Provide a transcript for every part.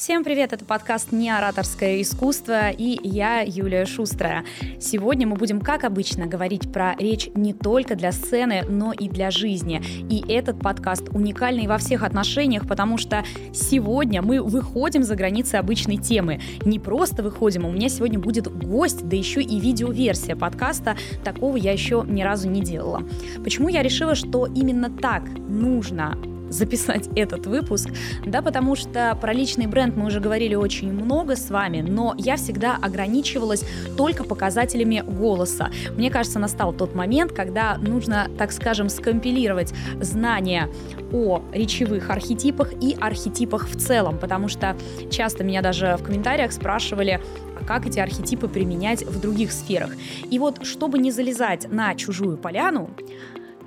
Всем привет, это подкаст «Не ораторское искусство» и я, Юлия Шустрая. Сегодня мы будем, как обычно, говорить про речь не только для сцены, но и для жизни. И этот подкаст уникальный во всех отношениях, потому что сегодня мы выходим за границы обычной темы. Не просто выходим, у меня сегодня будет гость, да еще и видеоверсия подкаста. Такого я еще ни разу не делала. Почему я решила, что именно так нужно записать этот выпуск, да, потому что про личный бренд мы уже говорили очень много с вами, но я всегда ограничивалась только показателями голоса. Мне кажется, настал тот момент, когда нужно, так скажем, скомпилировать знания о речевых архетипах и архетипах в целом, потому что часто меня даже в комментариях спрашивали, а как эти архетипы применять в других сферах. И вот, чтобы не залезать на чужую поляну,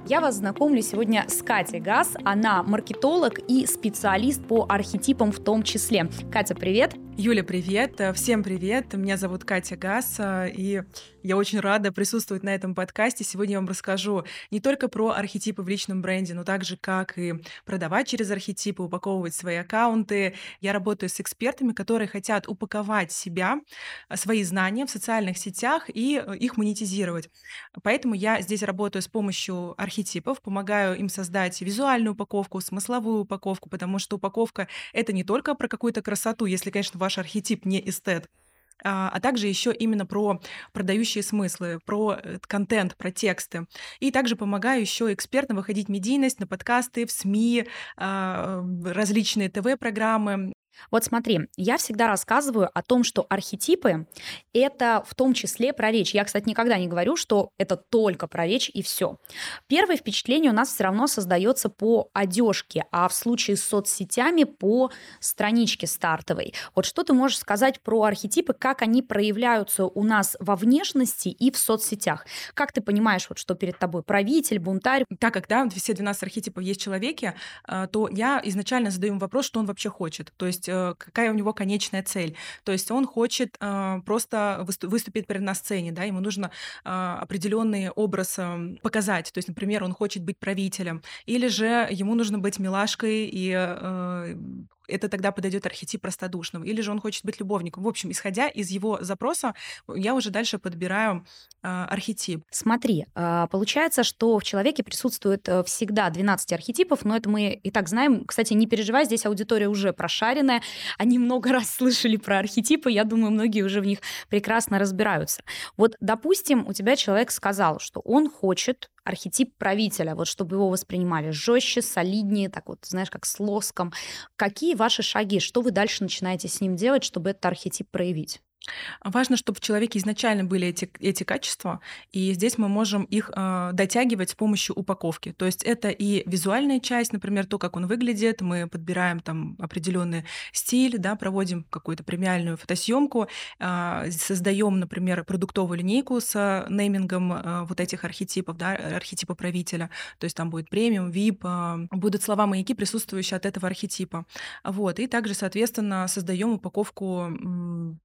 я вас знакомлю сегодня с Катей Газ. Она маркетолог и специалист по архетипам в том числе. Катя, привет! Юля, привет! Всем привет! Меня зовут Катя Газ, и я очень рада присутствовать на этом подкасте. Сегодня я вам расскажу не только про архетипы в личном бренде, но также как и продавать через архетипы, упаковывать свои аккаунты. Я работаю с экспертами, которые хотят упаковать себя, свои знания в социальных сетях и их монетизировать. Поэтому я здесь работаю с помощью архетипов, помогаю им создать визуальную упаковку, смысловую упаковку, потому что упаковка — это не только про какую-то красоту, если, конечно, ваш архетип не эстет, а, а также еще именно про продающие смыслы, про э, контент, про тексты. И также помогаю еще экспертно выходить в медийность на подкасты, в СМИ, а, различные ТВ-программы, вот смотри, я всегда рассказываю о том, что архетипы — это в том числе про речь. Я, кстати, никогда не говорю, что это только про речь и все. Первое впечатление у нас все равно создается по одежке, а в случае с соцсетями по страничке стартовой. Вот что ты можешь сказать про архетипы, как они проявляются у нас во внешности и в соцсетях? Как ты понимаешь, вот что перед тобой правитель, бунтарь? Так как, да, все 12 архетипов есть в человеке, а, то я изначально задаю вопрос, что он вообще хочет. То есть есть э, какая у него конечная цель. То есть он хочет э, просто выступить перед на сцене, да, ему нужно э, определенный образ показать. То есть, например, он хочет быть правителем, или же ему нужно быть милашкой и это тогда подойдет архетип простодушного. Или же он хочет быть любовником. В общем, исходя из его запроса, я уже дальше подбираю э, архетип. Смотри, э, получается, что в человеке присутствует э, всегда 12 архетипов, но это мы и так знаем. Кстати, не переживай, здесь аудитория уже прошаренная. Они много раз слышали про архетипы, я думаю, многие уже в них прекрасно разбираются. Вот, допустим, у тебя человек сказал, что он хочет архетип правителя, вот чтобы его воспринимали жестче, солиднее, так вот, знаешь, как с лоском. Какие ваши шаги, что вы дальше начинаете с ним делать, чтобы этот архетип проявить? Важно, чтобы в человеке изначально были эти, эти качества, и здесь мы можем их э, дотягивать с помощью упаковки. То есть это и визуальная часть, например, то, как он выглядит, мы подбираем там определенный стиль, да, проводим какую-то премиальную фотосъемку, э, создаем, например, продуктовую линейку с неймингом э, вот этих архетипов, да, архетипа правителя. То есть там будет премиум, VIP, э, будут слова-маяки, присутствующие от этого архетипа. Вот. И также, соответственно, создаем упаковку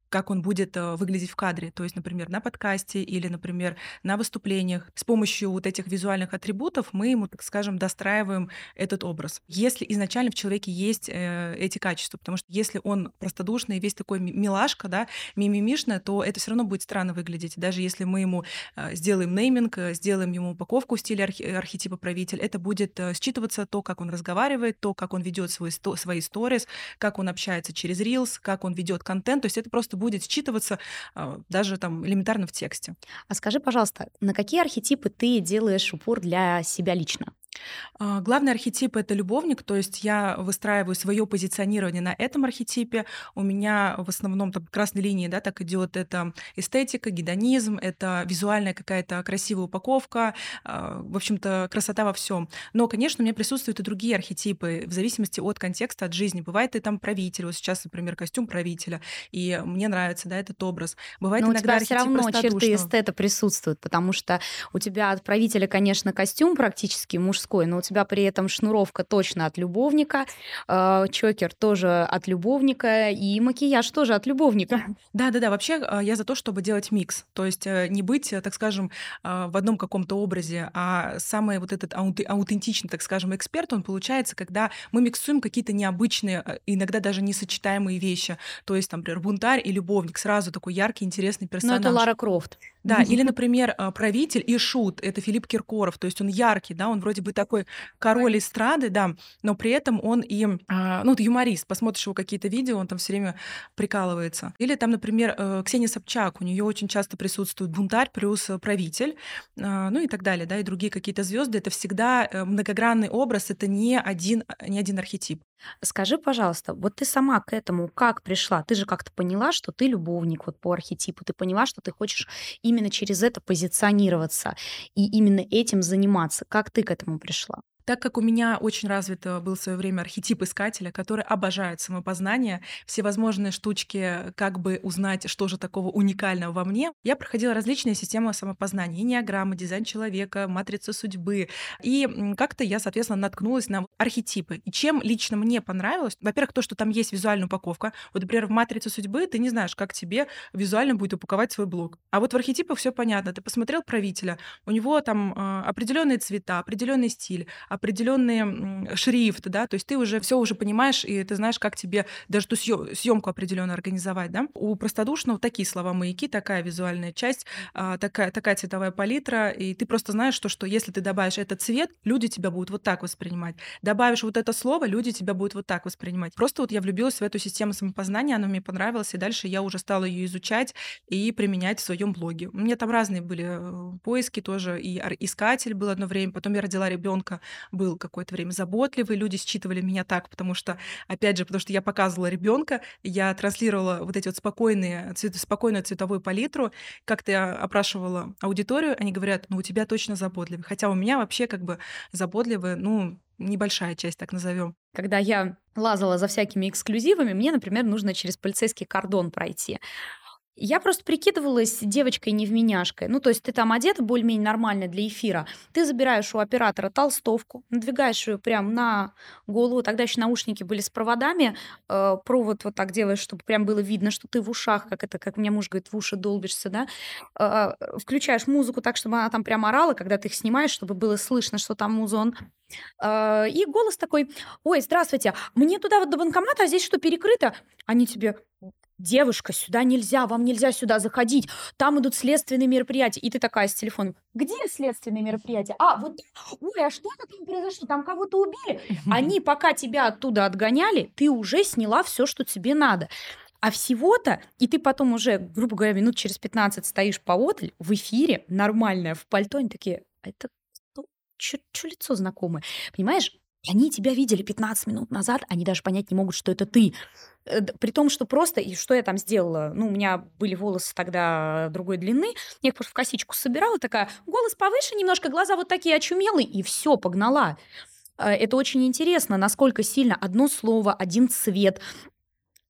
как он будет э, выглядеть в кадре. То есть, например, на подкасте или, например, на выступлениях. С помощью вот этих визуальных атрибутов мы ему, так скажем, достраиваем этот образ. Если изначально в человеке есть э, эти качества, потому что если он простодушный, весь такой милашка, да, мимимишная, то это все равно будет странно выглядеть. Даже если мы ему э, сделаем нейминг, сделаем ему упаковку в стиле архи- архетипа правитель, это будет считываться то, как он разговаривает, то, как он ведет свой, свои сторис, как он общается через Reels, как он ведет контент. То есть это просто будет считываться а, даже там элементарно в тексте. А скажи, пожалуйста, на какие архетипы ты делаешь упор для себя лично? А, главный архетип это любовник, то есть я выстраиваю свое позиционирование на этом архетипе. У меня в основном там красной линии, да, так идет это эстетика, гедонизм, это визуальная какая-то красивая упаковка, а, в общем-то красота во всем. Но, конечно, у меня присутствуют и другие архетипы в зависимости от контекста, от жизни. Бывает и там правитель, вот сейчас, например, костюм правителя, и мне нравится, да, этот образ. Бывает Но иногда у тебя все равно черты эстета присутствуют, потому что у тебя от правителя, конечно, костюм практически мужской мужской, но у тебя при этом шнуровка точно от любовника, э, чокер тоже от любовника и макияж тоже от любовника. Да-да-да, вообще э, я за то, чтобы делать микс, то есть э, не быть, так скажем, в одном каком-то образе, а самый вот этот аутентичный, так скажем, эксперт, он получается, когда мы миксуем какие-то необычные, иногда даже несочетаемые вещи, то есть, там, например, бунтарь и любовник, сразу такой яркий, интересный персонаж. Ну, это Лара Крофт. Да, или, например, правитель и шут, это Филипп Киркоров, то есть он яркий, да, он вроде бы такой король эстрады, да, но при этом он и, а, ну, юморист, посмотришь его какие-то видео, он там все время прикалывается. Или там, например, э, Ксения Собчак, у нее очень часто присутствует бунтарь плюс правитель, а, ну и так далее, да, и другие какие-то звезды. Это всегда э, многогранный образ, это не один, не один архетип. Скажи, пожалуйста, вот ты сама к этому как пришла? Ты же как-то поняла, что ты любовник вот по архетипу, ты поняла, что ты хочешь именно через это позиционироваться и именно этим заниматься. Как ты к этому пришла? Так как у меня очень развит был в свое время архетип искателя, который обожает самопознание, всевозможные штучки, как бы узнать, что же такого уникального во мне, я проходила различные системы самопознания, энеограммы, дизайн человека, матрица судьбы. И как-то я, соответственно, наткнулась на архетипы. И чем лично мне понравилось, во-первых, то, что там есть визуальная упаковка. Вот, например, в матрице судьбы ты не знаешь, как тебе визуально будет упаковать свой блог. А вот в архетипах все понятно. Ты посмотрел правителя, у него там э, определенные цвета, определенный стиль, определенный шрифт, да, то есть ты уже все уже понимаешь, и ты знаешь, как тебе даже ту съемку определенно организовать, да. У простодушного такие слова маяки, такая визуальная часть, а, такая, такая цветовая палитра, и ты просто знаешь, что, что если ты добавишь этот цвет, люди тебя будут вот так воспринимать. Добавишь вот это слово, люди тебя будут вот так воспринимать. Просто вот я влюбилась в эту систему самопознания, она мне понравилась, и дальше я уже стала ее изучать и применять в своем блоге. У меня там разные были э, поиски тоже, и искатель был одно время, потом я родила ребенка, был какое-то время заботливый, люди считывали меня так, потому что, опять же, потому что я показывала ребенка, я транслировала вот эти вот спокойные, цвет, спокойную цветовую палитру, как-то я опрашивала аудиторию, они говорят, ну, у тебя точно заботливый. Хотя у меня вообще как бы заботливый, ну, небольшая часть, так назовем. Когда я лазала за всякими эксклюзивами, мне, например, нужно через полицейский кордон пройти. Я просто прикидывалась девочкой-невменяшкой. Ну, то есть ты там одета более-менее нормально для эфира. Ты забираешь у оператора толстовку, надвигаешь ее прям на голову. Тогда еще наушники были с проводами. Э, провод вот так делаешь, чтобы прям было видно, что ты в ушах, как это, как мне муж говорит, в уши долбишься, да. Э, включаешь музыку так, чтобы она там прям орала, когда ты их снимаешь, чтобы было слышно, что там музон. Э, и голос такой, ой, здравствуйте, мне туда вот до банкомата, а здесь что, перекрыто? Они тебе, девушка, сюда нельзя, вам нельзя сюда заходить, там идут следственные мероприятия. И ты такая с телефоном, где следственные мероприятия? А, вот, ой, а что там произошло? Там кого-то убили? Они, пока тебя оттуда отгоняли, ты уже сняла все, что тебе надо. А всего-то, и ты потом уже, грубо говоря, минут через 15 стоишь поодаль, в эфире, нормальная, в пальто, они такие, «А это что лицо знакомое? Понимаешь? Они тебя видели 15 минут назад, они даже понять не могут, что это ты. Э, при том, что просто, и что я там сделала, ну, у меня были волосы тогда другой длины, я их просто в косичку собирала, такая, голос повыше немножко, глаза вот такие очумелые, и все, погнала. Э, это очень интересно, насколько сильно одно слово, один цвет,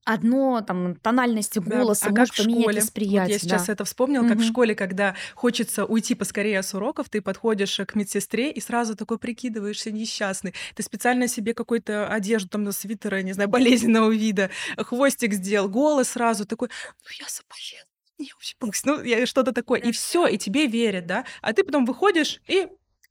одно там тональность голоса да, а может как поменять школе? восприятие. Вот я сейчас да. это вспомнила, как угу. в школе, когда хочется уйти поскорее с уроков, ты подходишь к медсестре и сразу такой прикидываешься несчастный. Ты специально себе какую-то одежду, там, на свитера, не знаю, болезненного вида, хвостик сделал, голос сразу такой, ну я заболел. Я вообще, ну, я что-то такое. И все, и тебе верят, да. А ты потом выходишь и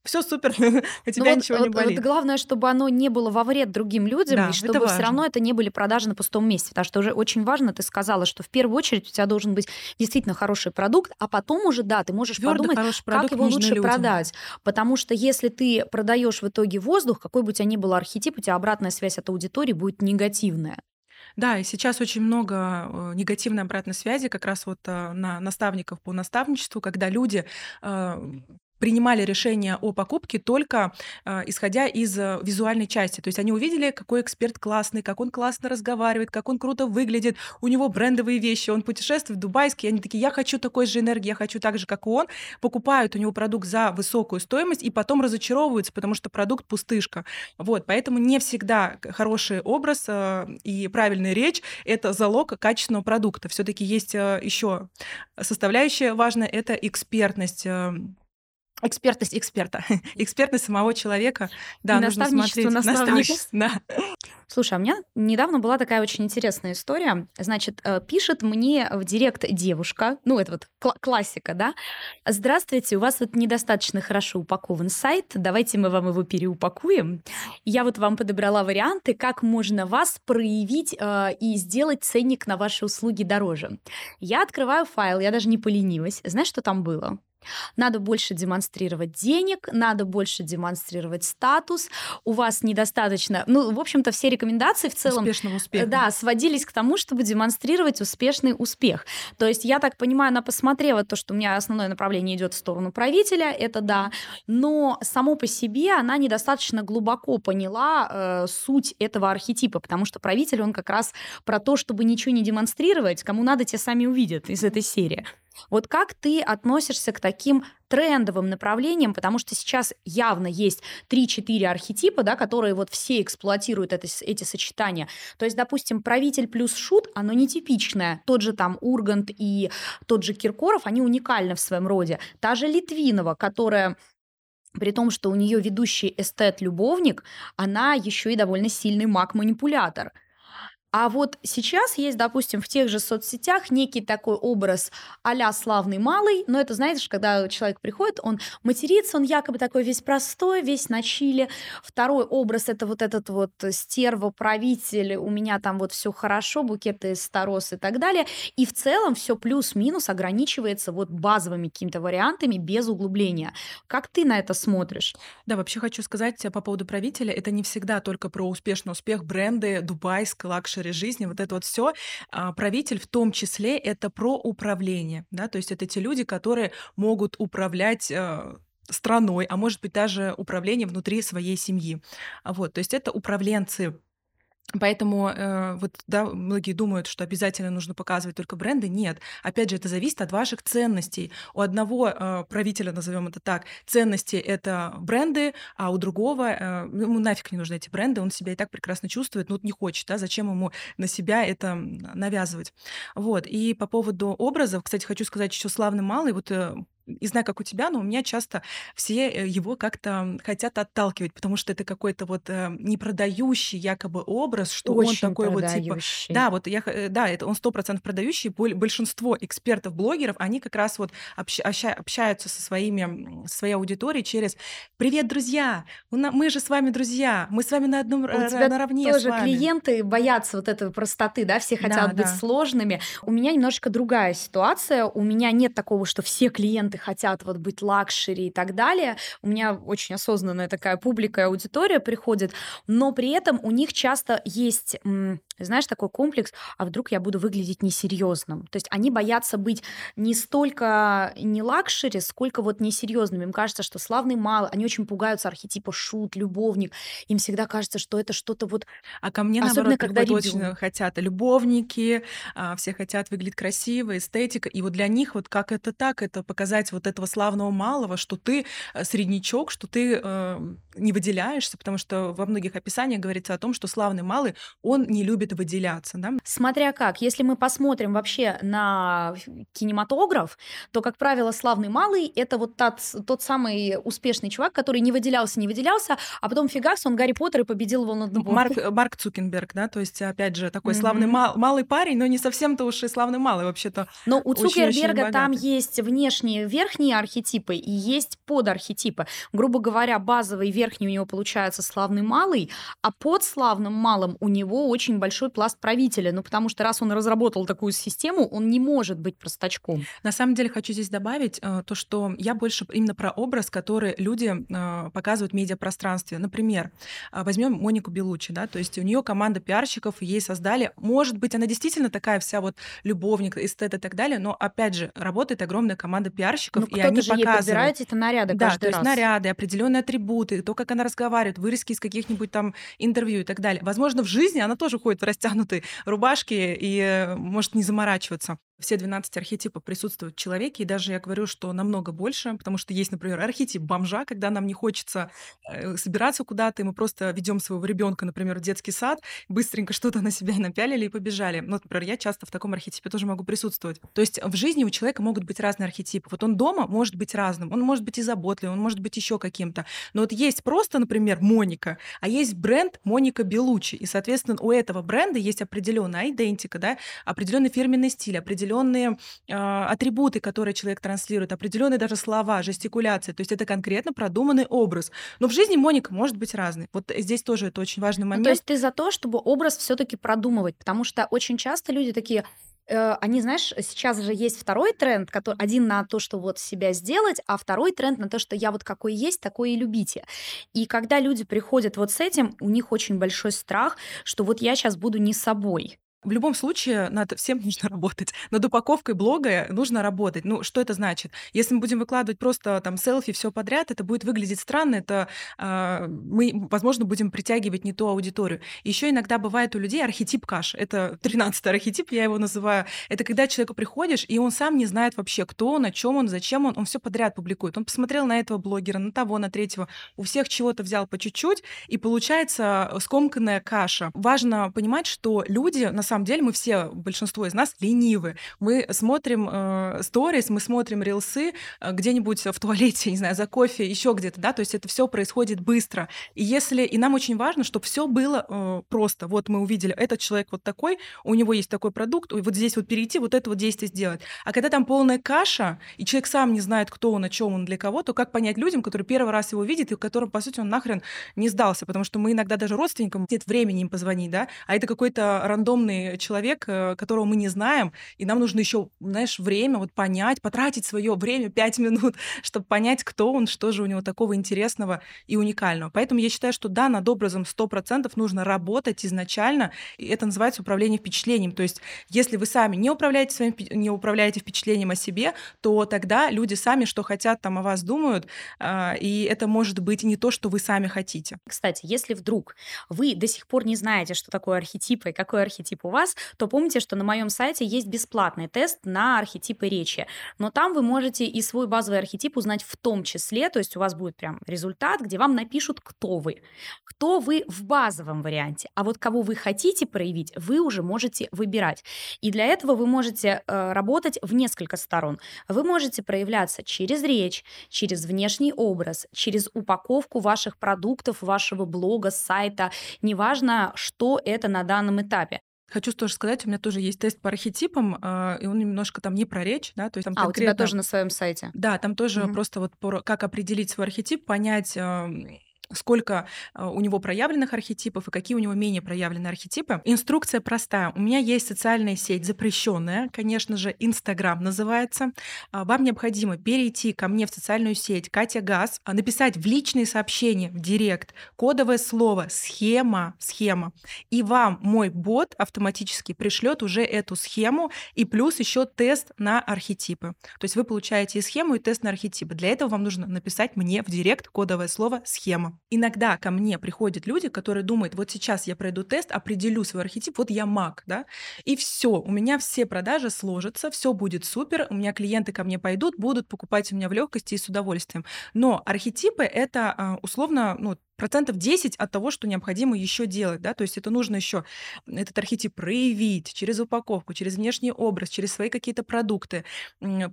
все супер, у тебя ну, ничего вот, не болит. Вот главное, чтобы оно не было во вред другим людям, да, и чтобы все равно это не были продажи на пустом месте. Потому что уже очень важно, ты сказала, что в первую очередь у тебя должен быть действительно хороший продукт, а потом уже, да, ты можешь Твердо подумать, как его лучше людям. продать. Потому что если ты продаешь в итоге воздух, какой бы у тебя ни был архетип, у тебя обратная связь от аудитории будет негативная. Да, и сейчас очень много э, негативной обратной связи как раз вот э, на наставников по наставничеству, когда люди э, принимали решение о покупке только э, исходя из э, визуальной части. То есть они увидели, какой эксперт классный, как он классно разговаривает, как он круто выглядит, у него брендовые вещи, он путешествует в Дубайский, они такие, я хочу такой же энергии, я хочу так же, как и он, покупают у него продукт за высокую стоимость и потом разочаровываются, потому что продукт пустышка. Вот, поэтому не всегда хороший образ э, и правильная речь — это залог качественного продукта. все таки есть э, еще составляющая важная — это экспертность э, Экспертность эксперта, экспертность самого человека. Да, И нужно смотреть. Наставничество, да. Слушай, а у меня недавно была такая очень интересная история. Значит, э, пишет мне в директ девушка, ну это вот кла- классика, да? Здравствуйте, у вас вот недостаточно хорошо упакован сайт, давайте мы вам его переупакуем. Я вот вам подобрала варианты, как можно вас проявить э, и сделать ценник на ваши услуги дороже. Я открываю файл, я даже не поленилась. Знаешь, что там было? Надо больше демонстрировать денег, надо больше демонстрировать статус. У вас недостаточно... Ну, в общем-то, все рекомендации в целом... Успешного э, успеха. Да, сводились к тому, чтобы демонстрировать успешный успех. То есть, я так понимаю, она посмотрела то, что у меня основное направление идет в сторону правителя, это да, но само по себе она недостаточно глубоко поняла э, суть этого архетипа, потому что правитель, он как раз про то, чтобы ничего не демонстрировать, кому надо, те сами увидят из этой серии. Вот как ты относишься к таким трендовым направлениям, потому что сейчас явно есть 3-4 архетипа, да, которые вот все эксплуатируют это, эти сочетания. То есть, допустим, правитель плюс шут, оно нетипичное. Тот же там Ургант и тот же Киркоров, они уникальны в своем роде. Та же Литвинова, которая при том, что у нее ведущий эстет-любовник, она еще и довольно сильный маг-манипулятор. А вот сейчас есть, допустим, в тех же соцсетях некий такой образ а славный малый, но это, знаешь, когда человек приходит, он матерится, он якобы такой весь простой, весь на чиле. Второй образ — это вот этот вот стерва-правитель, у меня там вот все хорошо, букеты из старос и так далее. И в целом все плюс-минус ограничивается вот базовыми какими-то вариантами без углубления. Как ты на это смотришь? Да, вообще хочу сказать э, по поводу правителя, это не всегда только про успешный успех, бренды, дубайская лакшери жизни, вот это вот все. Правитель в том числе это про управление, да, то есть это те люди, которые могут управлять э, страной, а может быть даже управление внутри своей семьи. А Вот, то есть это управленцы Поэтому э, вот да, многие думают, что обязательно нужно показывать только бренды. Нет, опять же, это зависит от ваших ценностей. У одного э, правителя, назовем это так, ценности это бренды, а у другого э, ему нафиг не нужны эти бренды, он себя и так прекрасно чувствует, но вот не хочет, да, зачем ему на себя это навязывать. Вот. И по поводу образов, кстати, хочу сказать еще славный малый, вот э, не знаю, как у тебя, но у меня часто все э, его как-то хотят отталкивать, потому что это какой-то вот э, непродающий якобы образ, что Очень он такой вот типа... продающий. Да, вот я, э, да, это он сто процентов продающий. Боль- Большинство экспертов, блогеров, они как раз вот общ- обща- общаются со своими, со своей аудиторией через «Привет, друзья! Мы же с вами друзья! Мы с вами на одном У тебя наравне тоже вами». клиенты боятся вот этой простоты, да, все Да, хотят быть да. сложными. У меня немножко другая ситуация. У меня нет такого, что все клиенты хотят вот быть лакшери и так далее. У меня очень осознанная такая публика и аудитория приходит, но при этом у них часто есть, знаешь, такой комплекс, а вдруг я буду выглядеть несерьезным. То есть они боятся быть не столько не лакшери, сколько вот несерьезными. Им кажется, что славный мало. Они очень пугаются архетипа шут, любовник. Им всегда кажется, что это что-то вот А ко мне, Особенно, наоборот, когда приходят очень ребенок. хотят любовники, а, все хотят выглядеть красиво, эстетика. И вот для них вот как это так, это показать вот этого славного малого, что ты э, среднячок, что ты э, не выделяешься, потому что во многих описаниях говорится о том, что славный малый, он не любит выделяться, да? Смотря как. Если мы посмотрим вообще на кинематограф, то, как правило, славный малый — это вот тот, тот самый успешный чувак, который не выделялся, не выделялся, а потом фигакс, он Гарри Поттер и победил его над Марк, э, Марк Цукенберг, да, то есть, опять же, такой славный Мгм. мал- малый парень, но не совсем-то уж и славный малый вообще-то. Но у Цукерберга там есть внешние верхние архетипы и есть подархетипы. Грубо говоря, базовый верхний у него получается славный малый, а под славным малым у него очень большой пласт правителя. Ну, потому что раз он разработал такую систему, он не может быть простачком. На самом деле хочу здесь добавить э, то, что я больше именно про образ, который люди э, показывают в медиапространстве. Например, э, возьмем Монику Белучи, да, то есть у нее команда пиарщиков, ей создали, может быть, она действительно такая вся вот любовник, эстет и так далее, но опять же работает огромная команда пиарщиков, Ну, и они же ей показывают. подбирает эти наряды Да, каждый то есть раз. наряды, определенные атрибуты, то, как она разговаривает, вырезки из каких-нибудь там интервью и так далее. Возможно, в жизни она тоже ходит растянутой рубашке и э, может не заморачиваться. Все 12 архетипов присутствуют в человеке, и даже я говорю, что намного больше, потому что есть, например, архетип бомжа, когда нам не хочется э, собираться куда-то, и мы просто ведем своего ребенка, например, в детский сад, быстренько что-то на себя напялили и побежали. Ну, например, я часто в таком архетипе тоже могу присутствовать. То есть в жизни у человека могут быть разные архетипы. Вот он дома может быть разным, он может быть и заботливым, он может быть еще каким-то. Но вот есть просто, например, Моника, а есть бренд Моника Белучи, и, соответственно, у этого бренда есть определенная идентика, да, определенный фирменный стиль, определенный определенные э, атрибуты, которые человек транслирует, определенные даже слова, жестикуляции. То есть это конкретно продуманный образ. Но в жизни Моника может быть разной. Вот здесь тоже это очень важный момент. Ну, то есть ты за то, чтобы образ все-таки продумывать, потому что очень часто люди такие, э, они, знаешь, сейчас же есть второй тренд, который один на то, что вот себя сделать, а второй тренд на то, что я вот какой есть, такой и любите. И когда люди приходят вот с этим, у них очень большой страх, что вот я сейчас буду не собой. В любом случае, над всем нужно работать. Над упаковкой блога нужно работать. Ну, что это значит? Если мы будем выкладывать просто там селфи, все подряд, это будет выглядеть странно, это э, мы, возможно, будем притягивать не ту аудиторию. Еще иногда бывает у людей архетип каш. Это 13 архетип, я его называю. Это когда человеку приходишь, и он сам не знает вообще, кто он, о чем он, зачем он, он все подряд публикует. Он посмотрел на этого блогера, на того, на третьего, у всех чего-то взял по чуть-чуть, и получается скомканная каша. Важно понимать, что люди на самом самом деле мы все, большинство из нас ленивы. Мы смотрим э, сторис, мы смотрим рилсы э, где-нибудь в туалете, не знаю, за кофе, еще где-то, да, то есть это все происходит быстро. И если, и нам очень важно, чтобы все было э, просто. Вот мы увидели, этот человек вот такой, у него есть такой продукт, вот здесь вот перейти, вот это вот действие сделать. А когда там полная каша, и человек сам не знает, кто он, о чем он, для кого, то как понять людям, которые первый раз его видят, и которым, по сути, он нахрен не сдался, потому что мы иногда даже родственникам нет времени им позвонить, да, а это какой-то рандомный человек, э, которого мы не знаем, и нам нужно еще, знаешь, время вот понять, потратить свое время, пять минут, чтобы понять, кто он, что же у него такого интересного и уникального. Поэтому я считаю, что да, над образом 100% нужно работать изначально, и это называется управление впечатлением. То есть если вы сами не управляете своим, не управляете впечатлением о себе, то тогда люди сами что хотят, там о вас думают, а, и это может быть не то, что вы сами хотите. Кстати, если вдруг вы до сих пор не знаете, что такое архетип и какой архетип у вас, то помните, что на моем сайте есть бесплатный тест на архетипы речи. Но там вы можете и свой базовый архетип узнать в том числе, то есть у вас будет прям результат, где вам напишут, кто вы. Кто вы в базовом варианте. А вот кого вы хотите проявить, вы уже можете выбирать. И для этого вы можете э, работать в несколько сторон. Вы можете проявляться через речь, через внешний образ, через упаковку ваших продуктов, вашего блога, сайта. Неважно, что это на данном этапе. Хочу тоже сказать, у меня тоже есть тест по архетипам, э, и он немножко там не про речь, да, то есть там а, конкретно... у тебя тоже на своем сайте? Да, там тоже угу. просто вот по, как определить свой архетип, понять, э, сколько а, у него проявленных архетипов и какие у него менее проявленные архетипы. Инструкция простая. У меня есть социальная сеть запрещенная, конечно же, Инстаграм называется. А, вам необходимо перейти ко мне в социальную сеть Катя Газ, а, написать в личные сообщения, в директ, кодовое слово «схема», «схема», и вам мой бот автоматически пришлет уже эту схему и плюс еще тест на архетипы. То есть вы получаете и схему, и тест на архетипы. Для этого вам нужно написать мне в директ кодовое слово «схема». Иногда ко мне приходят люди, которые думают, вот сейчас я пройду тест, определю свой архетип, вот я маг, да, и все, у меня все продажи сложатся, все будет супер, у меня клиенты ко мне пойдут, будут покупать у меня в легкости и с удовольствием. Но архетипы это а, условно, ну, процентов 10 от того, что необходимо еще делать, да, то есть это нужно еще этот архетип проявить через упаковку, через внешний образ, через свои какие-то продукты,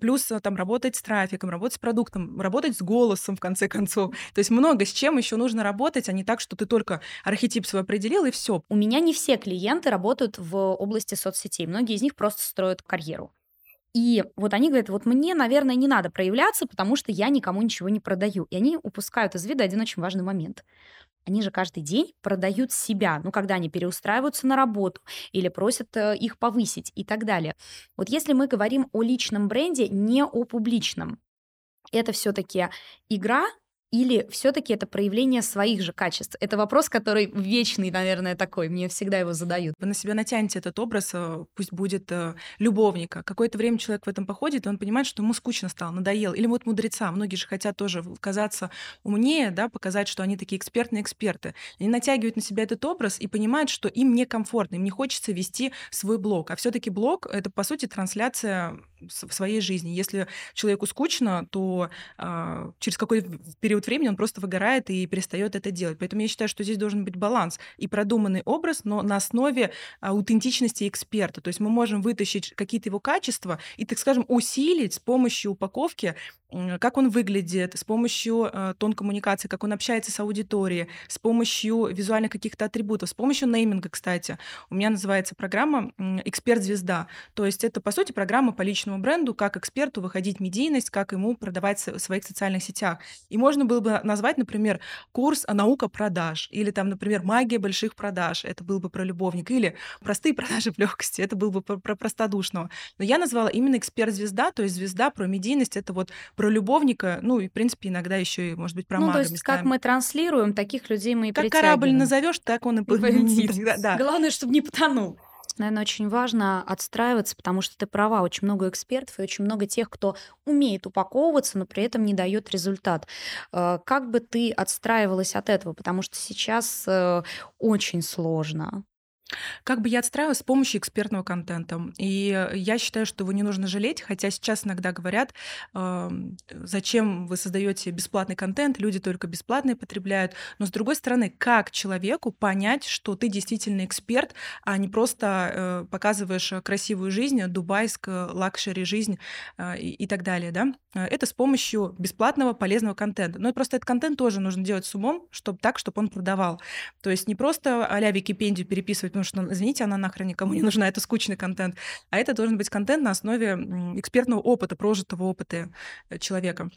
плюс э, там работать с трафиком, работать с продуктом, работать с голосом, в конце концов. То есть много с чем еще нужно работать, а не так, что ты только архетип свой определил и все. У меня не все клиенты работают в области соцсетей, многие из них просто строят карьеру. И вот они говорят, вот мне, наверное, не надо проявляться, потому что я никому ничего не продаю. И они упускают из вида один очень важный момент. Они же каждый день продают себя, ну, когда они переустраиваются на работу или просят э, их повысить и так далее. Вот если мы говорим о личном бренде, не о публичном, это все-таки игра, Или все-таки это проявление своих же качеств? Это вопрос, который вечный, наверное, такой. Мне всегда его задают. Вы на себя натянете этот образ, э, пусть будет э, любовника. Какое-то время человек в этом походит, и он понимает, что ему скучно стало, надоел. Или вот мудреца. Многие же хотят тоже казаться умнее, да, показать, что они такие экспертные эксперты. Они натягивают на себя этот образ и понимают, что им некомфортно, им не хочется вести свой блог. А все-таки блог — это, по сути, трансляция в своей жизни. Если человеку скучно, то э, через какой-то период времени он просто выгорает и перестает это делать. Поэтому я считаю, что здесь должен быть баланс и продуманный образ, но на основе аутентичности эксперта. То есть мы можем вытащить какие-то его качества и, так скажем, усилить с помощью упаковки как он выглядит, с помощью э, тон коммуникации, как он общается с аудиторией, с помощью визуальных каких-то атрибутов, с помощью нейминга, кстати. У меня называется программа «Эксперт-звезда». То есть это, по сути, программа по личному бренду, как эксперту выходить в медийность, как ему продавать в своих социальных сетях. И можно было бы назвать, например, курс «Наука продаж» или там, например, «Магия больших продаж». Это был бы про любовника. Или «Простые продажи в легкости». Это был бы про, про простодушного. Но я назвала именно «Эксперт-звезда», то есть звезда про медийность. Это вот про любовника, ну и, в принципе, иногда еще и, может быть, про ну, мага то есть, местами. как мы транслируем, таких людей мы и Как корабль назовешь, так он и полетит. Да. Главное, чтобы не потонул. Наверное, очень важно отстраиваться, потому что ты права, очень много экспертов и очень много тех, кто умеет упаковываться, но при этом не дает результат. Э, как бы ты отстраивалась от этого? Потому что сейчас э, очень сложно. Как бы я отстраивалась с помощью экспертного контента. И я считаю, что его не нужно жалеть, хотя сейчас иногда говорят, зачем вы создаете бесплатный контент, люди только бесплатные потребляют. Но с другой стороны, как человеку понять, что ты действительно эксперт, а не просто э, показываешь красивую жизнь, дубайскую лакшери жизнь э, и, и так далее, да? Это с помощью бесплатного полезного контента. Но и просто этот контент тоже нужно делать с умом, чтобы так, чтобы он продавал. То есть не просто а-ля Википедию переписывать потому что, извините, она нахрен никому не нужна, это скучный контент. А это должен быть контент на основе экспертного опыта, прожитого опыта э, человека.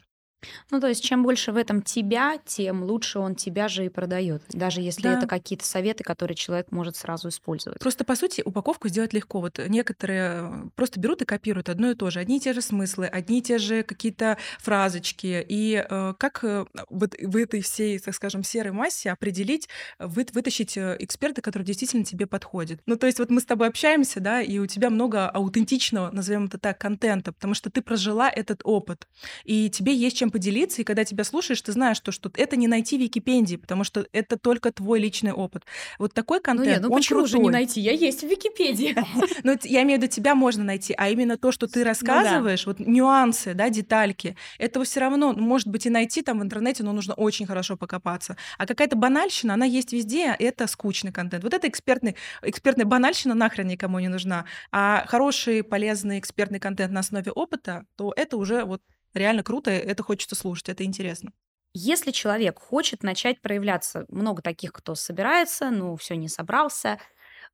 Ну, то есть, чем больше в этом тебя, тем лучше он тебя же и продает. Даже если да. это какие-то советы, которые человек может сразу использовать. Просто, по сути, упаковку сделать легко. Вот некоторые просто берут и копируют одно и то же. Одни и те же смыслы, одни и те же какие-то фразочки. И э, как э, вот в этой всей, так скажем, серой массе определить, вы, вытащить э, эксперта, который действительно тебе подходит. Ну, то есть, вот мы с тобой общаемся, да, и у тебя много аутентичного, назовем это так, контента, потому что ты прожила этот опыт, и тебе есть чем чем поделиться, и когда тебя слушаешь, ты знаешь, что, что это не найти в Википедии, потому что это только твой личный опыт. Вот такой контент, ну, нет, ну он почему крутой. же не найти? Я есть в Википедии. Ну, я имею в виду, тебя можно найти, а именно то, что ты рассказываешь, вот нюансы, да, детальки, этого все равно, ну, может быть, и найти там в интернете, но нужно очень хорошо покопаться. А какая-то банальщина, она есть везде, а это скучный контент. Вот это экспертный, экспертная банальщина нахрен никому не нужна. А хороший, полезный экспертный контент на основе опыта, то это уже вот реально круто, это хочется слушать, это интересно. Если человек хочет начать проявляться, много таких, кто собирается, ну, все не собрался,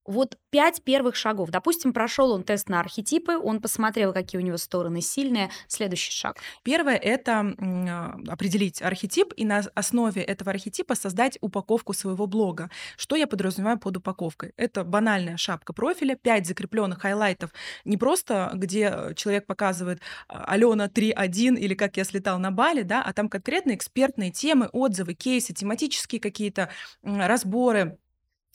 вот пять первых шагов. Допустим, прошел он тест на архетипы, он посмотрел, какие у него стороны сильные. Следующий шаг. Первое — это а, определить архетип и на основе этого архетипа создать упаковку своего блога. Что я подразумеваю под упаковкой? Это банальная шапка профиля, пять закрепленных хайлайтов. Не просто, где человек показывает а, Алена 3.1 или как я слетал на Бали, да, а там конкретно экспертные темы, отзывы, кейсы, тематические какие-то разборы,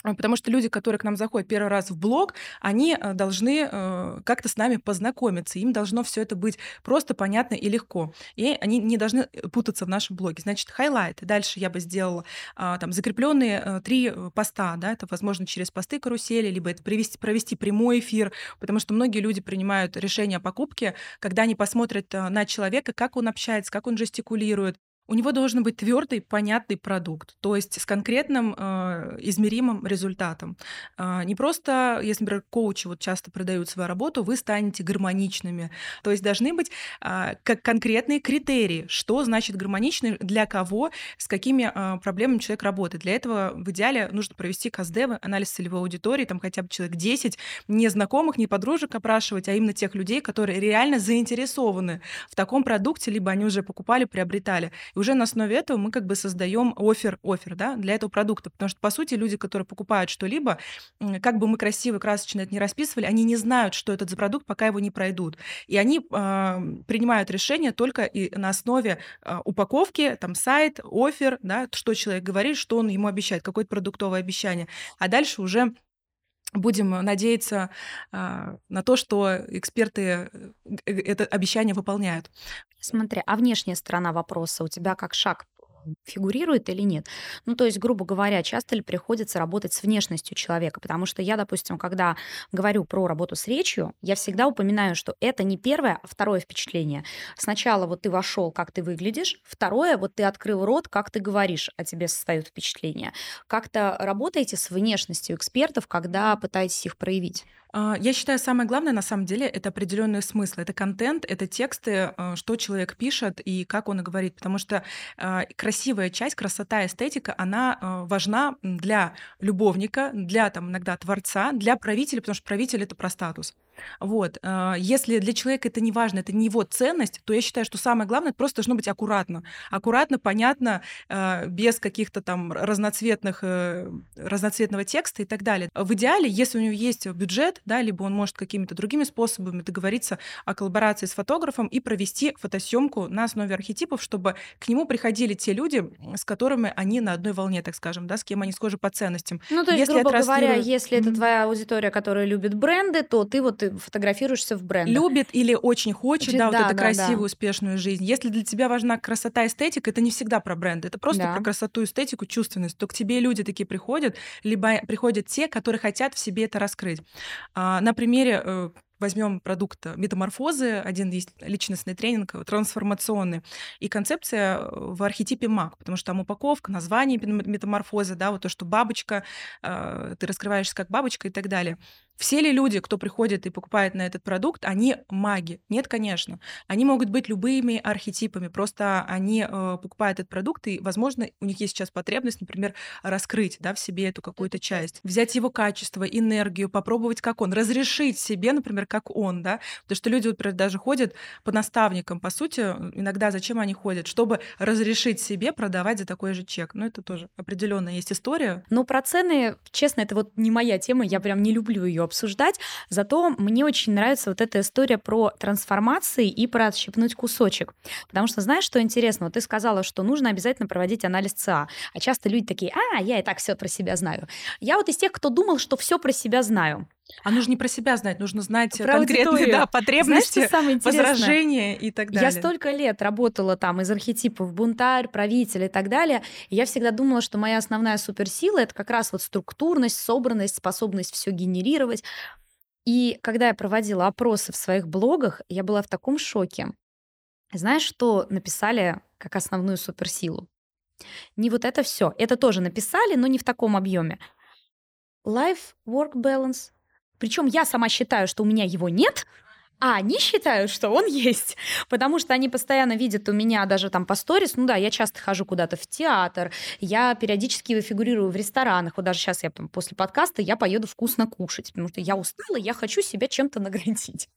потому что люди, которые к нам заходят первый раз в блог, они э, должны э, как-то с нами познакомиться. Им должно все это быть просто понятно и легко. И они не должны э, путаться в нашем блоге. Значит, хайлайты. Дальше я бы сделала а, там закрепленные три поста. Да? Это, возможно, через посты карусели, либо это провести, провести прямой эфир, потому что многие люди принимают решение о покупке, когда они посмотрят на человека, как он общается, как он жестикулирует, у него должен быть твердый, понятный продукт, то есть с конкретным э, измеримым результатом. Э, не просто, если, например, коучи вот часто продают свою работу, вы станете гармоничными. То есть должны быть э, как конкретные критерии, что значит гармоничный, для кого, с какими э, проблемами человек работает. Для этого в идеале нужно провести КАЗДЕВы, анализ целевой аудитории, там хотя бы человек 10, не знакомых, не подружек опрашивать, а именно тех людей, которые реально заинтересованы в таком продукте, либо они уже покупали, приобретали. И уже на основе этого мы как бы создаем офер, офер, да, для этого продукта. Потому что, по сути, люди, которые покупают что-либо, как бы мы красиво красочно это не расписывали, они не знают, что это за продукт, пока его не пройдут. И они э, принимают решение только и на основе э, упаковки, там, сайт, офер, да, что человек говорит, что он ему обещает, какое-то продуктовое обещание. А дальше уже будем надеяться э, на то, что эксперты э, это обещание выполняют. Смотри, а внешняя сторона вопроса у тебя как шаг фигурирует или нет. Ну, то есть, грубо говоря, часто ли приходится работать с внешностью человека? Потому что я, допустим, когда говорю про работу с речью, я всегда упоминаю, что это не первое, а второе впечатление. Сначала вот ты вошел, как ты выглядишь, второе, вот ты открыл рот, как ты говоришь, о тебе создают впечатление. Как-то работаете с внешностью экспертов, когда пытаетесь их проявить? А, я считаю, самое главное на самом деле это определенные смыслы, это контент, это тексты, а, что человек пишет и как он говорит, потому что а, красивая часть, красота, эстетика, она важна для любовника, для там иногда творца, для правителя, потому что правитель это про статус. Вот. Если для человека это не важно, это не его ценность, то я считаю, что самое главное, это просто должно быть аккуратно. Аккуратно, понятно, без каких-то там разноцветных, э, разноцветного текста и так далее. В идеале, если у него есть бюджет, да, либо он может какими-то другими способами договориться о коллаборации с фотографом и провести фотосъемку на основе архетипов, чтобы к нему приходили те люди, с которыми они на одной волне, так скажем, да, с кем они схожи по ценностям. Ну, то есть, если грубо говоря, если mm-hmm. это твоя аудитория, которая любит бренды, то ты вот фотографируешься в брендах. Любит или очень хочет, да, да, вот эту да, красивую, да. успешную жизнь. Если для тебя важна красота, эстетика, это не всегда про бренды, это просто да. про красоту, эстетику, чувственность. То к тебе люди такие приходят, либо приходят те, которые хотят в себе это раскрыть. А, на примере э, возьмем продукт метаморфозы, один есть личностный тренинг, трансформационный, и концепция э, в архетипе маг, потому что там упаковка, название метаморфозы, да, вот то, что бабочка, э, ты раскрываешься как бабочка и так далее. Все ли люди, кто приходит и покупает на этот продукт, они маги? Нет, конечно. Они могут быть любыми архетипами, просто они э, покупают этот продукт, и, возможно, у них есть сейчас потребность, например, раскрыть да, в себе эту какую-то часть, взять его качество, энергию, попробовать, как он, разрешить себе, например, как он, да, потому что люди, например, даже ходят по наставникам, по сути, иногда зачем они ходят? Чтобы разрешить себе продавать за такой же чек. Ну, это тоже определенная есть история. Ну, про цены, честно, это вот не моя тема, я прям не люблю ее обсуждать. Зато мне очень нравится вот эта история про трансформации и про отщипнуть кусочек. Потому что знаешь, что интересно? Вот ты сказала, что нужно обязательно проводить анализ ЦА. А часто люди такие, а, я и так все про себя знаю. Я вот из тех, кто думал, что все про себя знаю. А нужно не про себя знать, нужно знать про конкретные да, потребности, Знаешь, возражения и так далее. Я столько лет работала там из архетипов бунтарь, правитель и так далее. И я всегда думала, что моя основная суперсила это как раз вот структурность, собранность, способность все генерировать. И когда я проводила опросы в своих блогах, я была в таком шоке. Знаешь, что написали как основную суперсилу? Не вот это все. Это тоже написали, но не в таком объеме. Life-work balance, причем я сама считаю, что у меня его нет, а они считают, что он есть, потому что они постоянно видят у меня даже там по сторис, ну да, я часто хожу куда-то в театр, я периодически фигурирую в ресторанах, вот даже сейчас я там после подкаста я поеду вкусно кушать, потому что я устала, я хочу себя чем-то наградить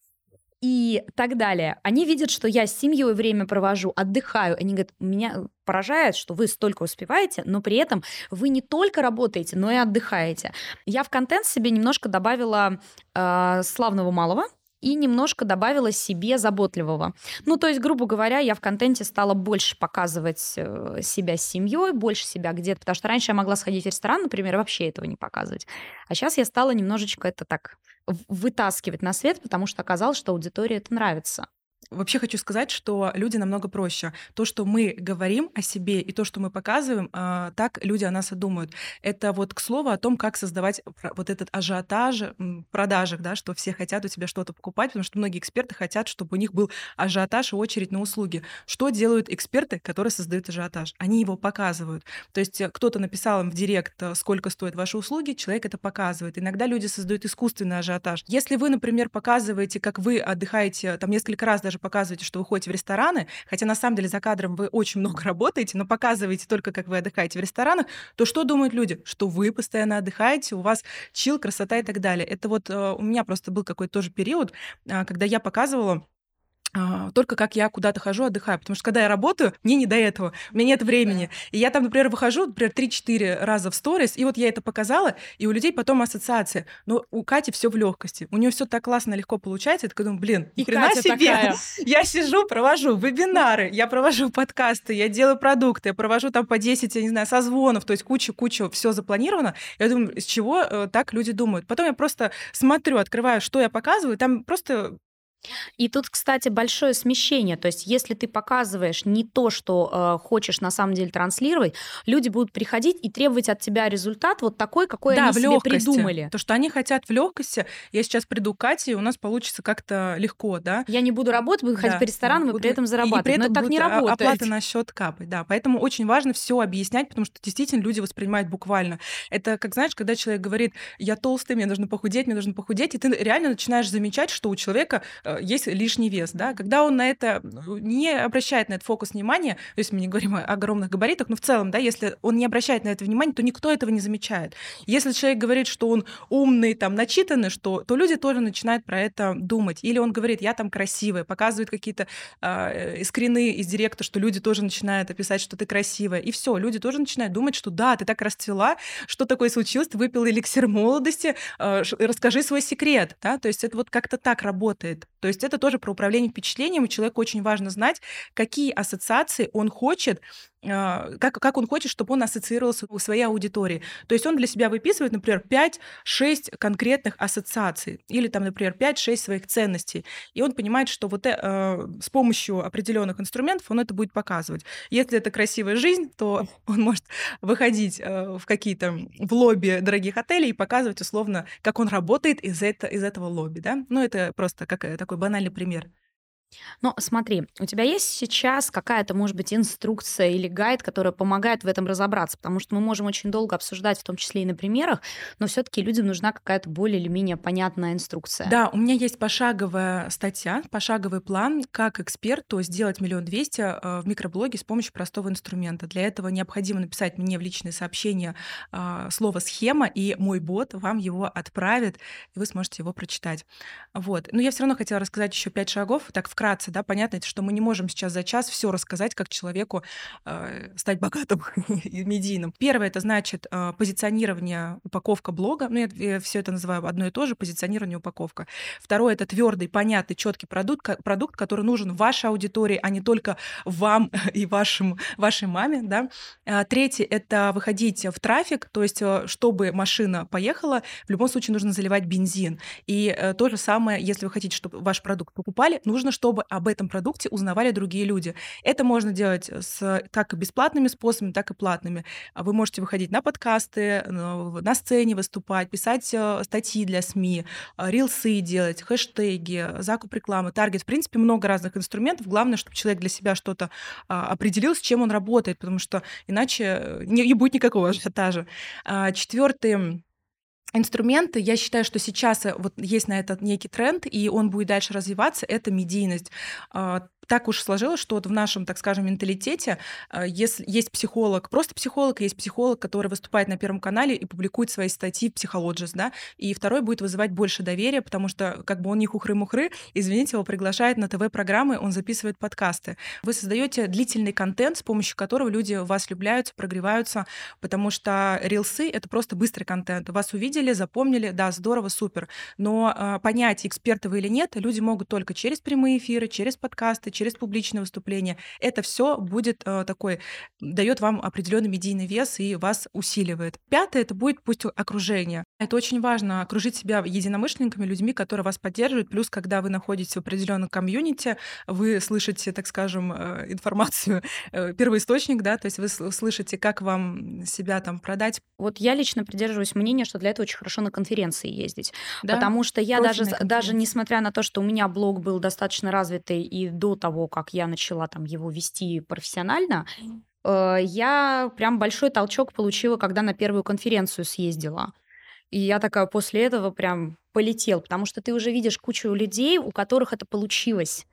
и так далее. Они видят, что я с семьей время провожу, отдыхаю. Они говорят, меня поражает, что вы столько успеваете, но при этом вы не только работаете, но и отдыхаете. Я в контент себе немножко добавила э, славного малого, и немножко добавила себе заботливого. Ну, то есть, грубо говоря, я в контенте стала больше показывать э, себя с семьей, больше себя где-то, потому что раньше я могла сходить в ресторан, например, и вообще этого не показывать. А сейчас я стала немножечко это так вытаскивать на свет, потому что оказалось, что аудитории это нравится. Вообще хочу сказать, что люди намного проще. То, что мы говорим о себе и то, что мы показываем, а, так люди о нас и думают. Это вот к слову о том, как создавать вот этот ажиотаж в продажах, да, что все хотят у тебя что-то покупать, потому что многие эксперты хотят, чтобы у них был ажиотаж и очередь на услуги. Что делают эксперты, которые создают ажиотаж? Они его показывают. То есть э, кто-то написал им в директ, э, сколько стоят ваши услуги, человек это показывает. Иногда люди создают искусственный ажиотаж. Если вы, например, показываете, как вы отдыхаете там несколько раз даже показываете, что вы ходите в рестораны, хотя на самом деле за кадром вы очень много работаете, но показываете только, как вы отдыхаете в ресторанах, то что думают люди? Что вы постоянно отдыхаете, у вас чил, красота и так далее. Это вот э, у меня просто был какой-то тоже период, а, когда я показывала только как я куда-то хожу, отдыхаю. Потому что когда я работаю, мне не до этого, у меня нет времени. И я там, например, выхожу, например, 3-4 раза в сторис, и вот я это показала, и у людей потом ассоциация. Но у Кати все в легкости. У нее все так классно, легко получается. Я такая думаю, блин, и хрена Катя себе. Такая. Я сижу, провожу вебинары, я провожу подкасты, я делаю продукты, я провожу там по 10, я не знаю, созвонов, то есть куча-куча, все запланировано. Я думаю, с чего э, так люди думают? Потом я просто смотрю, открываю, что я показываю, там просто и тут, кстати, большое смещение. То есть, если ты показываешь не то, что э, хочешь на самом деле транслировать, люди будут приходить и требовать от тебя результат вот такой, какой да, они себе легкости. придумали. То, что они хотят в легкости. Я сейчас приду к Кате, и у нас получится как-то легко, да. Я не буду работать, буду да, ходить по ресторанам буду... и при этом зарабатывать. И при этом Но это так не работает. Оплата на счет капать, да. Поэтому очень важно все объяснять, потому что действительно люди воспринимают буквально. Это как знаешь, когда человек говорит: "Я толстый, мне нужно похудеть, мне нужно похудеть", и ты реально начинаешь замечать, что у человека Э, есть лишний вес, да, когда он на это не обращает на этот фокус внимания, то есть мы не говорим о огромных габаритах, но в целом, да, если он не обращает на это внимания, то никто этого не замечает. Если человек говорит, что он умный, там, начитанный, что, то люди тоже начинают про это думать. Или он говорит, я там красивая, показывает какие-то э, скрины из директа, что люди тоже начинают описать, что ты красивая. И все, люди тоже начинают думать, что да, ты так расцвела, что такое случилось, ты выпила эликсир молодости, э, расскажи свой секрет, да, то есть это вот как-то так работает. То есть это тоже про управление впечатлением, и человеку очень важно знать, какие ассоциации он хочет как, как он хочет, чтобы он ассоциировался у своей аудитории. То есть он для себя выписывает, например, 5-6 конкретных ассоциаций или там, например, 5-6 своих ценностей. И он понимает, что вот э, с помощью определенных инструментов он это будет показывать. Если это красивая жизнь, то он может выходить э, в какие-то в лобби дорогих отелей и показывать условно, как он работает из, это, из этого лобби. Да? Ну, это просто как, э, такой банальный пример. Но смотри, у тебя есть сейчас какая-то, может быть, инструкция или гайд, которая помогает в этом разобраться? Потому что мы можем очень долго обсуждать, в том числе и на примерах, но все-таки людям нужна какая-то более или менее понятная инструкция. Да, у меня есть пошаговая статья, пошаговый план, как эксперту сделать миллион двести э, в микроблоге с помощью простого инструмента. Для этого необходимо написать мне в личные сообщения э, слово «схема», и мой бот вам его отправит, и вы сможете его прочитать. Вот. Но я все равно хотела рассказать еще пять шагов, так в вкратце, да, понятно, что мы не можем сейчас за час все рассказать, как человеку э, стать богатым и медийным. Первое это значит э, позиционирование, упаковка блога. Ну, я, я все это называю одно и то же позиционирование, упаковка. Второе это твердый, понятный, четкий продукт, продукт, который нужен вашей аудитории, а не только вам и вашим, вашей маме, да. А, третье это выходить в трафик, то есть э, чтобы машина поехала, в любом случае нужно заливать бензин. И э, то же самое, если вы хотите, чтобы ваш продукт покупали, нужно, чтобы чтобы об этом продукте узнавали другие люди. Это можно делать с как бесплатными способами, так и платными. А вы можете выходить на подкасты, на сцене выступать, писать э, статьи для СМИ, э, рилсы делать, хэштеги, закуп рекламы, таргет. В принципе, много разных инструментов. Главное, чтобы человек для себя что-то а, определил, с чем он работает, потому что иначе э, не будет никакого ажиотажа. Четвертый инструменты, я считаю, что сейчас вот есть на этот некий тренд, и он будет дальше развиваться, это медийность. Так уж сложилось, что вот в нашем, так скажем, менталитете а, если есть психолог, просто психолог, есть психолог, который выступает на Первом канале и публикует свои статьи в Psychologist, да, и второй будет вызывать больше доверия, потому что как бы он не хухры-мухры, извините, его приглашает на ТВ-программы, он записывает подкасты. Вы создаете длительный контент, с помощью которого люди вас влюбляются, прогреваются, потому что рилсы — это просто быстрый контент. Вас увидели, запомнили, да, здорово, супер. Но э, понять, эксперты вы или нет, люди могут только через прямые эфиры, через подкасты, через публичные выступления. Это все будет э, такой, дает вам определенный медийный вес и вас усиливает. Пятое, это будет пусть окружение. Это очень важно, окружить себя единомышленниками, людьми, которые вас поддерживают. Плюс, когда вы находитесь в определенном комьюнити, вы слышите, так скажем, э, информацию, э, первоисточник, да, то есть вы слышите, как вам себя там продать. Вот я лично придерживаюсь мнения, что для этого очень хорошо на конференции ездить. Да? Потому что я даже, даже несмотря на то, что у меня блог был достаточно развитый и до того, как я начала там его вести профессионально, э, я прям большой толчок получила, когда на первую конференцию съездила. И я такая после этого прям полетел, потому что ты уже видишь кучу людей, у которых это получилось.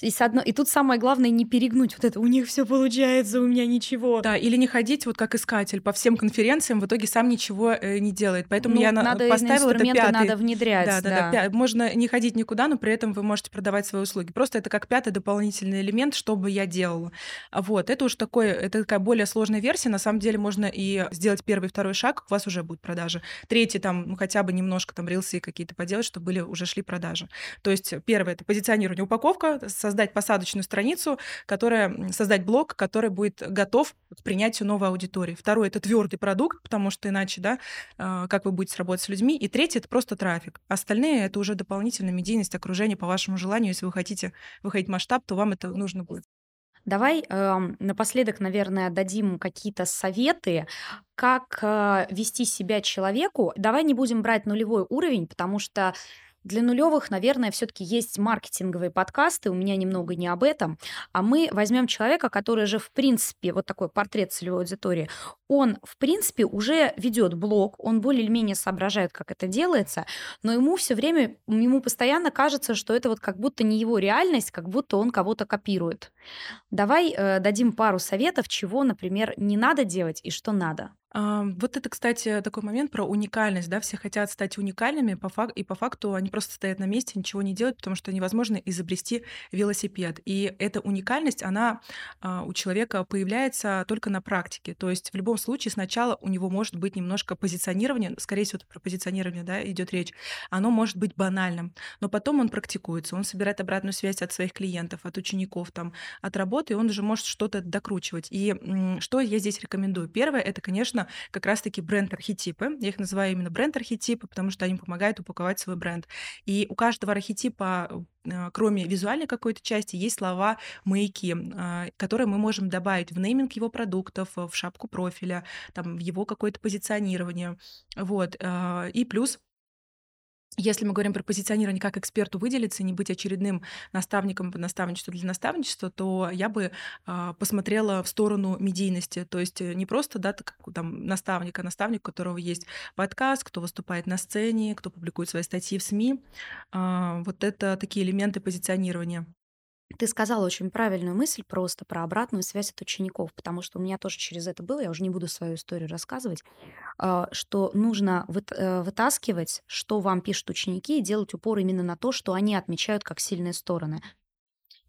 И, с одно... и тут самое главное не перегнуть вот это, у них все получается, у меня ничего. Да, или не ходить вот как искатель по всем конференциям, в итоге сам ничего э, не делает. Поэтому ну, я надо поставила это пятый. надо внедрять. Да, да, да. да. Можно не ходить никуда, но при этом вы можете продавать свои услуги. Просто это как пятый дополнительный элемент, что бы я делала. Вот, это уж такое, это такая более сложная версия. На самом деле можно и сделать первый второй шаг, у вас уже будет продажи. Третий там, ну, хотя бы немножко там рилсы какие-то поделать, чтобы были, уже шли продажи. То есть первое — это позиционирование, упаковка, создать посадочную страницу, которая, создать блог, который будет готов к принятию новой аудитории. Второе — это твердый продукт, потому что иначе, да, а, как вы будете работать с людьми. И третье — это просто трафик. Остальные — это уже дополнительная медийность, окружение по вашему желанию. Если вы хотите выходить в масштаб, то вам это нужно будет. Давай э, напоследок, наверное, дадим какие-то советы, как э, вести себя человеку. Давай не будем брать нулевой уровень, потому что для нулевых, наверное, все-таки есть маркетинговые подкасты, у меня немного не об этом, а мы возьмем человека, который же, в принципе, вот такой портрет целевой аудитории, он, в принципе, уже ведет блог, он более-менее соображает, как это делается, но ему все время, ему постоянно кажется, что это вот как будто не его реальность, как будто он кого-то копирует. Давай э, дадим пару советов, чего, например, не надо делать и что надо. Вот это, кстати, такой момент про уникальность, да, все хотят стать уникальными, по фак- и по факту они просто стоят на месте, ничего не делают, потому что невозможно изобрести велосипед. И эта уникальность, она а, у человека появляется только на практике. То есть в любом случае сначала у него может быть немножко позиционирование, скорее всего, про позиционирование, да, идет речь, оно может быть банальным, но потом он практикуется, он собирает обратную связь от своих клиентов, от учеников, там, от работы, и он уже может что-то докручивать. И что я здесь рекомендую? Первое, это, конечно, как раз-таки бренд-архетипы. Я их называю именно бренд-архетипы, потому что они помогают упаковать свой бренд. И у каждого архетипа э, кроме визуальной какой-то части, есть слова маяки, а, которые мы можем добавить в нейминг его продуктов, в шапку профиля, там, в его какое-то позиционирование. Вот. А, и плюс если мы говорим про позиционирование как эксперту выделиться, не быть очередным наставником по наставничеству для наставничества, то я бы а, посмотрела в сторону медийности. То есть э, не просто да, как там наставника, наставник, у которого есть подкаст, кто выступает на сцене, кто публикует свои статьи в СМИ. А, вот это такие элементы позиционирования. Ты сказала очень правильную мысль просто про обратную связь от учеников, потому что у меня тоже через это было, я уже не буду свою историю рассказывать, а, что нужно э, вытаскивать, что вам пишут ученики, и делать упор именно на то, что они отмечают как сильные стороны.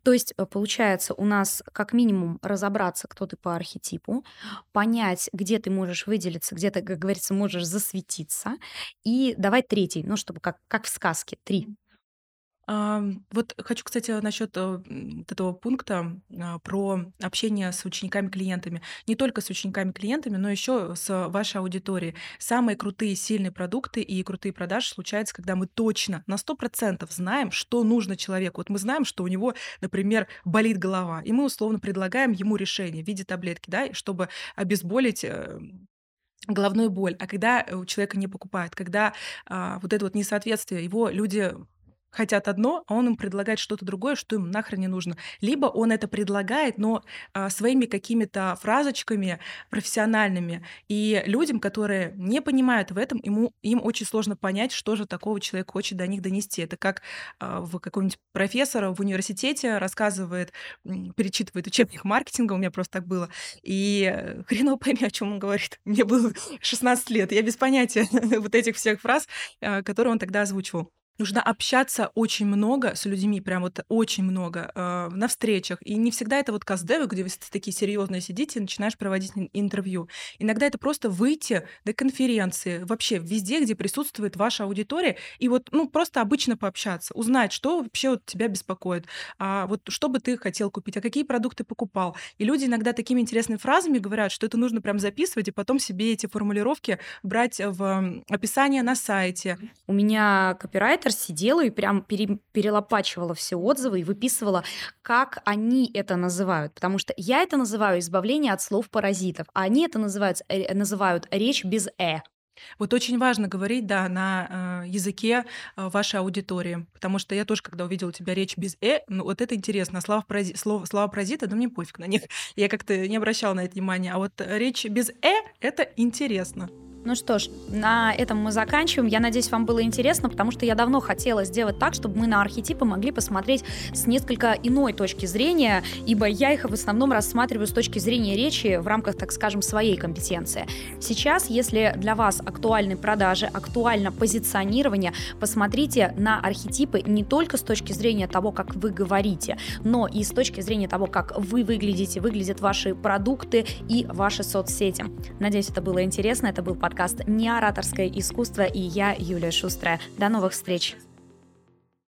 То есть, э, получается, у нас как минимум разобраться, кто ты по архетипу, понять, где ты можешь выделиться, где ты, как говорится, можешь засветиться, и давать третий, ну, чтобы как, как в сказке, три. Вот хочу, кстати, насчет э, вот этого пункта а, про общение с учениками-клиентами. Не только с учениками-клиентами, но еще с вашей аудиторией. Самые крутые, сильные продукты и крутые продажи случаются, когда мы точно на 100% знаем, что нужно человеку. Вот мы знаем, что у него, например, болит голова, и мы условно предлагаем ему решение в виде таблетки, да, чтобы обезболить э, головную боль. А когда у человека не покупают, когда а, вот это вот несоответствие, его люди хотят одно, а он им предлагает что-то другое, что им нахрен не нужно. Либо он это предлагает, но а, своими какими-то фразочками профессиональными. И людям, которые не понимают в этом, ему, им очень сложно понять, что же такого человек хочет до них донести. Это как а, в каком-нибудь профессора в университете рассказывает, перечитывает учебник маркетинга, у меня просто так было, и э, хреново пойми, о чем он говорит. Мне было 16 лет, я без понятия вот этих всех фраз, а, которые он тогда озвучивал. Нужно общаться очень много с людьми, прям вот очень много, э, на встречах. И не всегда это вот каздевы, где вы такие серьезные сидите и начинаешь проводить интервью. Иногда это просто выйти до конференции, вообще везде, где присутствует ваша аудитория, и вот, ну, просто обычно пообщаться, узнать, что вообще вот тебя беспокоит, а вот что бы ты хотел купить, а какие продукты покупал. И люди иногда такими интересными фразами говорят, что это нужно прям записывать и потом себе эти формулировки брать в описание на сайте. У меня копирайт редактор сидела и прям пере, перелопачивала все отзывы и выписывала, как они это называют. Потому что я это называю избавление от слов паразитов, а они это называют, э, называют речь без «э». Вот очень важно говорить, да, на э, языке э, вашей аудитории, потому что я тоже, когда увидела у тебя речь без «э», ну вот это интересно, слова, парази, слова, слова паразита, да мне пофиг на них, я как-то не обращала на это внимания, а вот речь без «э» — это интересно. Ну что ж, на этом мы заканчиваем. Я надеюсь, вам было интересно, потому что я давно хотела сделать так, чтобы мы на архетипы могли посмотреть с несколько иной точки зрения, ибо я их в основном рассматриваю с точки зрения речи в рамках, так скажем, своей компетенции. Сейчас, если для вас актуальны продажи, актуально позиционирование, посмотрите на архетипы не только с точки зрения того, как вы говорите, но и с точки зрения того, как вы выглядите, выглядят ваши продукты и ваши соцсети. Надеюсь, это было интересно. Это был подкаст подкаст «Неораторское искусство» и я, Юлия Шустрая. До новых встреч!